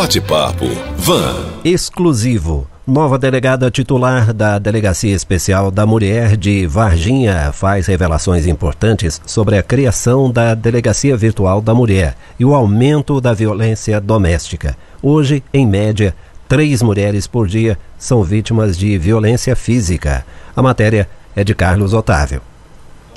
Bate-papo Van. Exclusivo. Nova delegada titular da Delegacia Especial da Mulher de Varginha faz revelações importantes sobre a criação da Delegacia Virtual da Mulher e o aumento da violência doméstica. Hoje, em média, três mulheres por dia são vítimas de violência física. A matéria é de Carlos Otávio.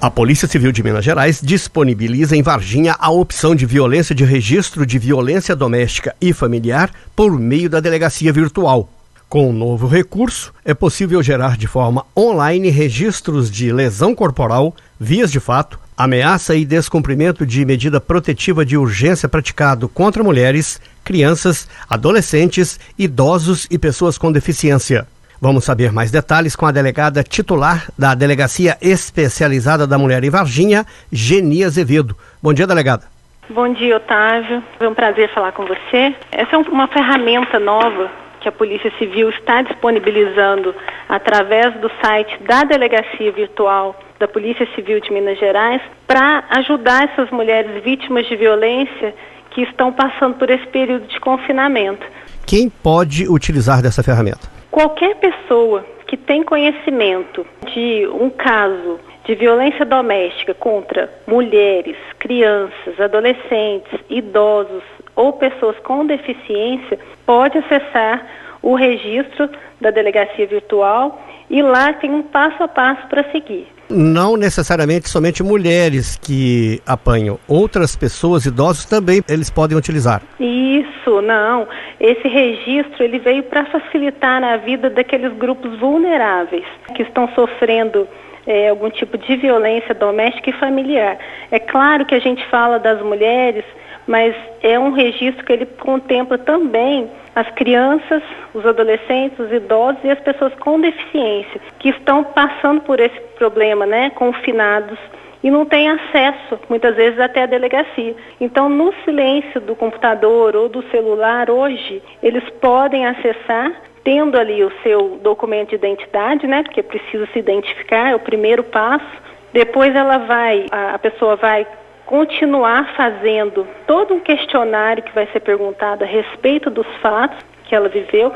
A Polícia Civil de Minas Gerais disponibiliza em Varginha a opção de violência de registro de violência doméstica e familiar por meio da delegacia virtual. Com o novo recurso, é possível gerar de forma online registros de lesão corporal, vias de fato, ameaça e descumprimento de medida protetiva de urgência praticado contra mulheres, crianças, adolescentes, idosos e pessoas com deficiência. Vamos saber mais detalhes com a delegada titular da Delegacia Especializada da Mulher em Varginha, Genia Azevedo. Bom dia, delegada. Bom dia, Otávio. É um prazer falar com você. Essa é uma ferramenta nova que a Polícia Civil está disponibilizando através do site da Delegacia Virtual da Polícia Civil de Minas Gerais para ajudar essas mulheres vítimas de violência que estão passando por esse período de confinamento. Quem pode utilizar dessa ferramenta? Qualquer pessoa que tem conhecimento de um caso de violência doméstica contra mulheres, crianças, adolescentes, idosos ou pessoas com deficiência pode acessar o registro da delegacia virtual e lá tem um passo a passo para seguir. Não necessariamente somente mulheres que apanham, outras pessoas, idosos também eles podem utilizar. Isso, não. Esse registro ele veio para facilitar a vida daqueles grupos vulneráveis que estão sofrendo é, algum tipo de violência doméstica e familiar. É claro que a gente fala das mulheres mas é um registro que ele contempla também as crianças, os adolescentes, os idosos e as pessoas com deficiência que estão passando por esse problema, né, confinados e não têm acesso, muitas vezes, até a delegacia. Então, no silêncio do computador ou do celular, hoje, eles podem acessar, tendo ali o seu documento de identidade, né, porque precisa se identificar, é o primeiro passo. Depois ela vai, a pessoa vai continuar fazendo todo um questionário que vai ser perguntado a respeito dos fatos que ela viveu,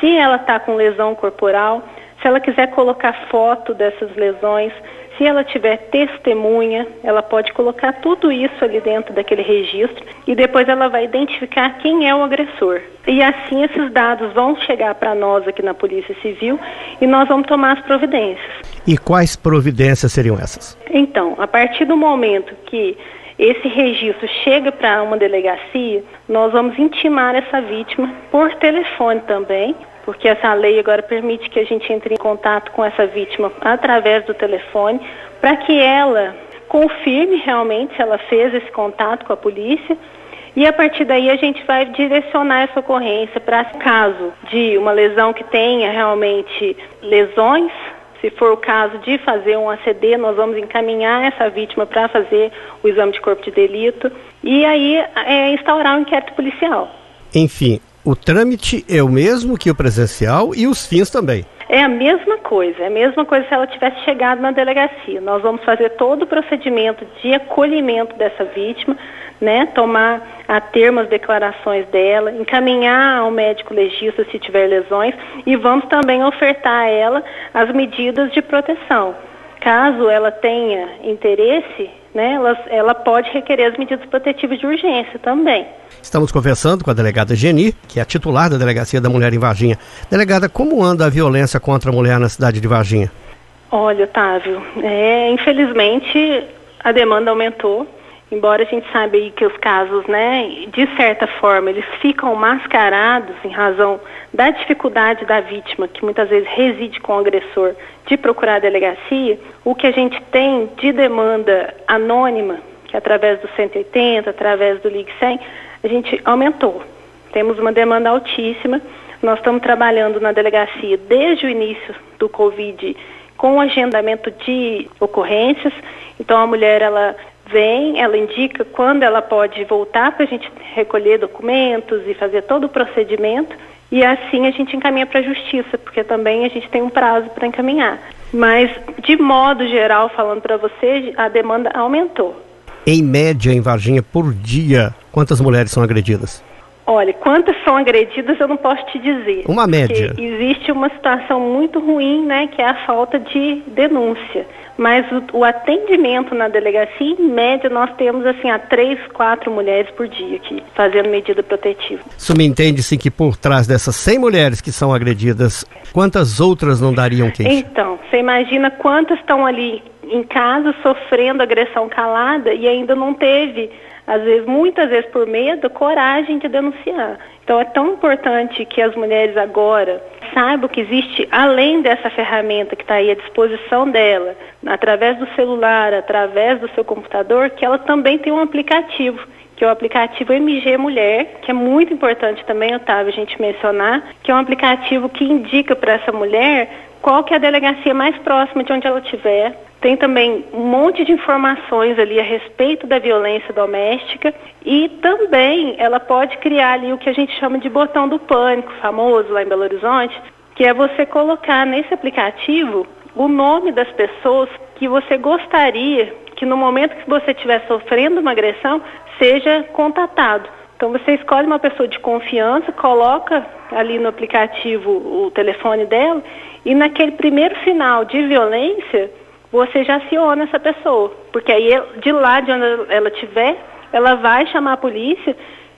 se ela está com lesão corporal, se ela quiser colocar foto dessas lesões, se ela tiver testemunha, ela pode colocar tudo isso ali dentro daquele registro e depois ela vai identificar quem é o agressor. E assim esses dados vão chegar para nós aqui na Polícia Civil e nós vamos tomar as providências. E quais providências seriam essas? Então, a partir do momento que esse registro chega para uma delegacia, nós vamos intimar essa vítima por telefone também, porque essa lei agora permite que a gente entre em contato com essa vítima através do telefone, para que ela confirme realmente se ela fez esse contato com a polícia. E a partir daí a gente vai direcionar essa ocorrência para caso de uma lesão que tenha realmente lesões se for o caso de fazer um ACD, nós vamos encaminhar essa vítima para fazer o exame de corpo de delito e aí é, instaurar um inquérito policial. Enfim, o trâmite é o mesmo que o presencial e os fins também. É a mesma coisa, é a mesma coisa se ela tivesse chegado na delegacia. Nós vamos fazer todo o procedimento de acolhimento dessa vítima, né, tomar a termo as declarações dela, encaminhar ao médico legista se tiver lesões e vamos também ofertar a ela as medidas de proteção. Caso ela tenha interesse, né, ela, ela pode requerer as medidas protetivas de urgência também. Estamos conversando com a delegada Geni, que é a titular da Delegacia da Mulher em Varginha. Delegada, como anda a violência contra a mulher na cidade de Varginha? Olha, Otávio, é, infelizmente a demanda aumentou embora a gente saiba aí que os casos, né, de certa forma, eles ficam mascarados em razão da dificuldade da vítima, que muitas vezes reside com o agressor, de procurar a delegacia, o que a gente tem de demanda anônima, que através do 180, através do Ligue 100, a gente aumentou. Temos uma demanda altíssima. Nós estamos trabalhando na delegacia desde o início do Covid com agendamento de ocorrências. Então a mulher ela vem, ela indica quando ela pode voltar para a gente recolher documentos e fazer todo o procedimento. E assim a gente encaminha para a justiça, porque também a gente tem um prazo para encaminhar. Mas, de modo geral, falando para você, a demanda aumentou. Em média, em Varginha, por dia, quantas mulheres são agredidas? Olha, quantas são agredidas eu não posso te dizer. Uma média. Existe uma situação muito ruim, né, que é a falta de denúncia. Mas o, o, atendimento na delegacia, em média, nós temos assim a três, quatro mulheres por dia aqui fazendo medida protetiva. Isso me entende-se que por trás dessas 100 mulheres que são agredidas, quantas outras não dariam queixa? Então, você imagina quantas estão ali em casa sofrendo agressão calada e ainda não teve às vezes, muitas vezes por medo, coragem de denunciar. Então é tão importante que as mulheres agora saibam que existe, além dessa ferramenta que está aí à disposição dela, através do celular, através do seu computador, que ela também tem um aplicativo, que é o aplicativo MG Mulher, que é muito importante também, Otávio, a gente mencionar, que é um aplicativo que indica para essa mulher qual que é a delegacia mais próxima de onde ela estiver, tem também um monte de informações ali a respeito da violência doméstica e também ela pode criar ali o que a gente chama de botão do pânico, famoso lá em Belo Horizonte, que é você colocar nesse aplicativo o nome das pessoas que você gostaria que no momento que você estiver sofrendo uma agressão seja contatado. Então você escolhe uma pessoa de confiança, coloca ali no aplicativo o telefone dela e naquele primeiro sinal de violência você já aciona essa pessoa. Porque aí de lá de onde ela estiver, ela vai chamar a polícia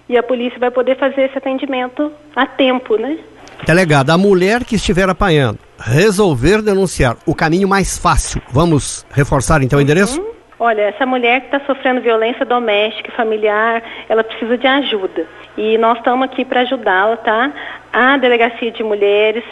e a polícia vai poder fazer esse atendimento a tempo, né? Delegada, a mulher que estiver apanhando, resolver denunciar, o caminho mais fácil. Vamos reforçar então o endereço? Uhum. Olha, essa mulher que está sofrendo violência doméstica, familiar, ela precisa de ajuda. E nós estamos aqui para ajudá-la, tá? A Delegacia de Mulheres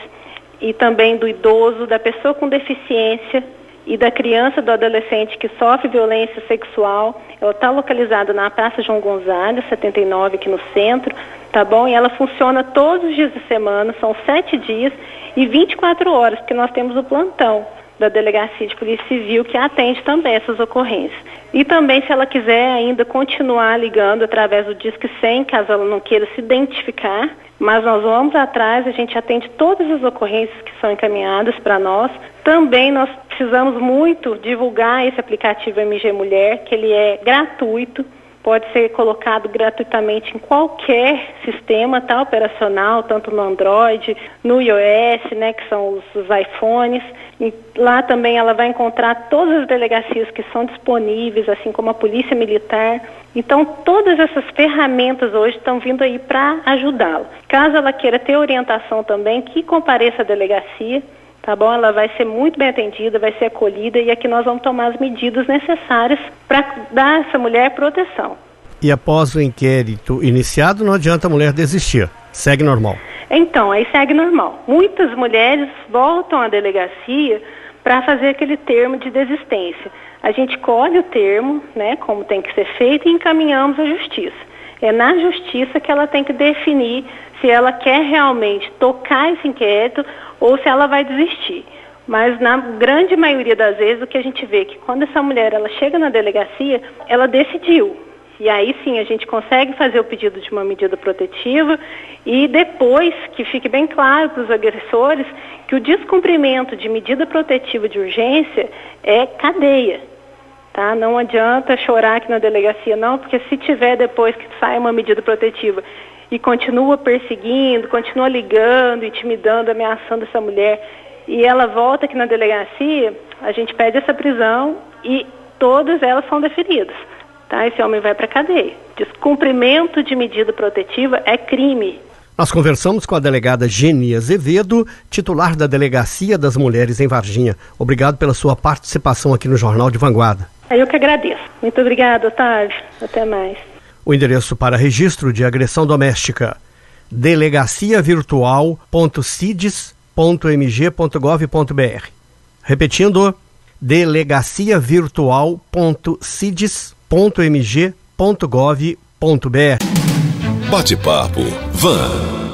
e também do idoso, da pessoa com deficiência, e da criança do adolescente que sofre violência sexual. Ela está localizada na Praça João Gonzaga, 79, aqui no centro, tá bom? E ela funciona todos os dias de semana, são sete dias e 24 horas, porque nós temos o plantão da Delegacia de Polícia Civil que atende também essas ocorrências. E também, se ela quiser ainda continuar ligando através do Disque 100, caso ela não queira se identificar, mas nós vamos atrás, a gente atende todas as ocorrências que são encaminhadas para nós. Também nós precisamos muito divulgar esse aplicativo MG Mulher, que ele é gratuito pode ser colocado gratuitamente em qualquer sistema tá, operacional, tanto no Android, no iOS, né, que são os, os iPhones. E lá também ela vai encontrar todas as delegacias que são disponíveis, assim como a Polícia Militar. Então, todas essas ferramentas hoje estão vindo aí para ajudá-la. Caso ela queira ter orientação também, que compareça à delegacia tá bom? Ela vai ser muito bem atendida, vai ser acolhida e aqui nós vamos tomar as medidas necessárias para dar a essa mulher proteção. E após o inquérito iniciado, não adianta a mulher desistir, segue normal. Então, aí segue normal. Muitas mulheres voltam à delegacia para fazer aquele termo de desistência. A gente colhe o termo, né, como tem que ser feito, e encaminhamos à justiça. É na justiça que ela tem que definir se ela quer realmente tocar esse inquérito ou se ela vai desistir. Mas na grande maioria das vezes o que a gente vê é que quando essa mulher ela chega na delegacia, ela decidiu. E aí sim a gente consegue fazer o pedido de uma medida protetiva e depois que fique bem claro para os agressores que o descumprimento de medida protetiva de urgência é cadeia. Tá? Não adianta chorar aqui na delegacia não, porque se tiver depois que sai uma medida protetiva e continua perseguindo, continua ligando, intimidando, ameaçando essa mulher, e ela volta aqui na delegacia, a gente pede essa prisão e todas elas são deferidas. Tá? Esse homem vai para cadeia. Descumprimento de medida protetiva é crime. Nós conversamos com a delegada Genia Azevedo, titular da Delegacia das Mulheres em Varginha. Obrigado pela sua participação aqui no Jornal de Vanguarda. Eu que agradeço. Muito obrigada, Otávio. Até mais. O endereço para registro de agressão doméstica: delegaciavirtual.cides.mg.gov.br. Repetindo, delegaciavirtual.cides.mg.gov.br. Bate-papo Van.